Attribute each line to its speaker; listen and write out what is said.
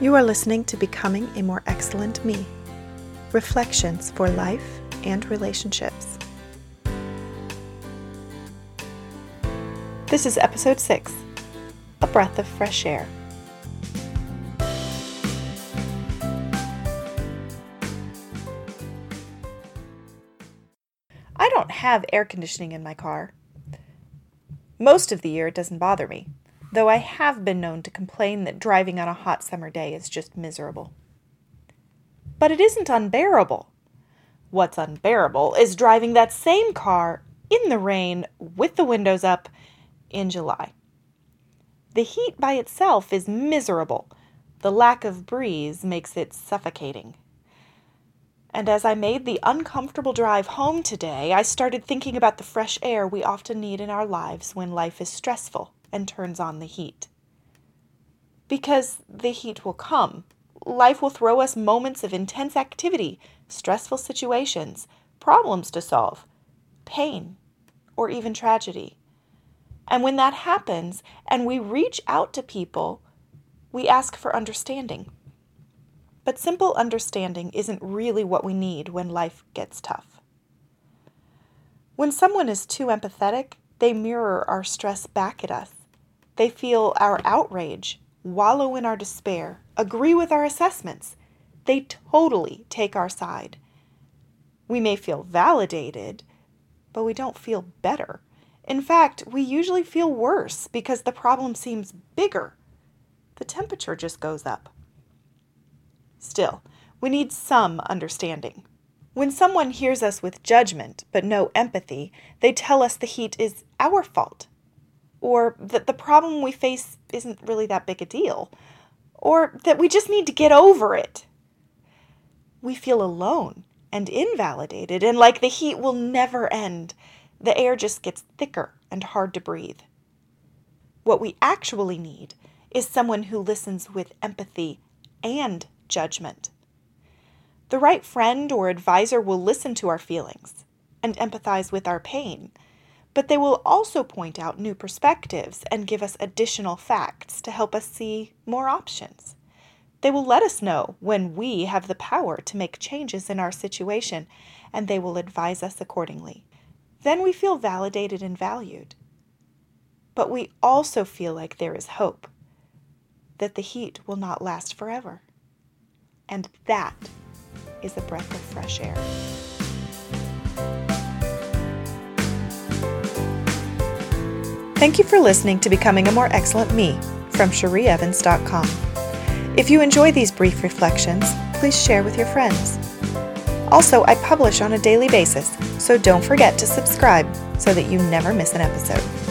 Speaker 1: You are listening to Becoming a More Excellent Me Reflections for Life and Relationships. This is episode 6 A Breath of Fresh Air. I don't have air conditioning in my car. Most of the year it doesn't bother me, though I have been known to complain that driving on a hot summer day is just miserable. But it isn't unbearable. What's unbearable is driving that same car in the rain with the windows up in July. The heat by itself is miserable. The lack of breeze makes it suffocating. And as I made the uncomfortable drive home today, I started thinking about the fresh air we often need in our lives when life is stressful and turns on the heat. Because the heat will come. Life will throw us moments of intense activity, stressful situations, problems to solve, pain, or even tragedy. And when that happens and we reach out to people, we ask for understanding. But simple understanding isn't really what we need when life gets tough. When someone is too empathetic, they mirror our stress back at us. They feel our outrage, wallow in our despair, agree with our assessments. They totally take our side. We may feel validated, but we don't feel better. In fact, we usually feel worse because the problem seems bigger. The temperature just goes up. Still, we need some understanding. When someone hears us with judgment but no empathy, they tell us the heat is our fault, or that the problem we face isn't really that big a deal, or that we just need to get over it. We feel alone and invalidated, and like the heat will never end. The air just gets thicker and hard to breathe. What we actually need is someone who listens with empathy and judgment. The right friend or advisor will listen to our feelings and empathize with our pain, but they will also point out new perspectives and give us additional facts to help us see more options. They will let us know when we have the power to make changes in our situation, and they will advise us accordingly. Then we feel validated and valued. But we also feel like there is hope, that the heat will not last forever. And that is a breath of fresh air. Thank you for listening to Becoming a More Excellent Me from CherieEvans.com. If you enjoy these brief reflections, please share with your friends. Also, I publish on a daily basis, so don't forget to subscribe so that you never miss an episode.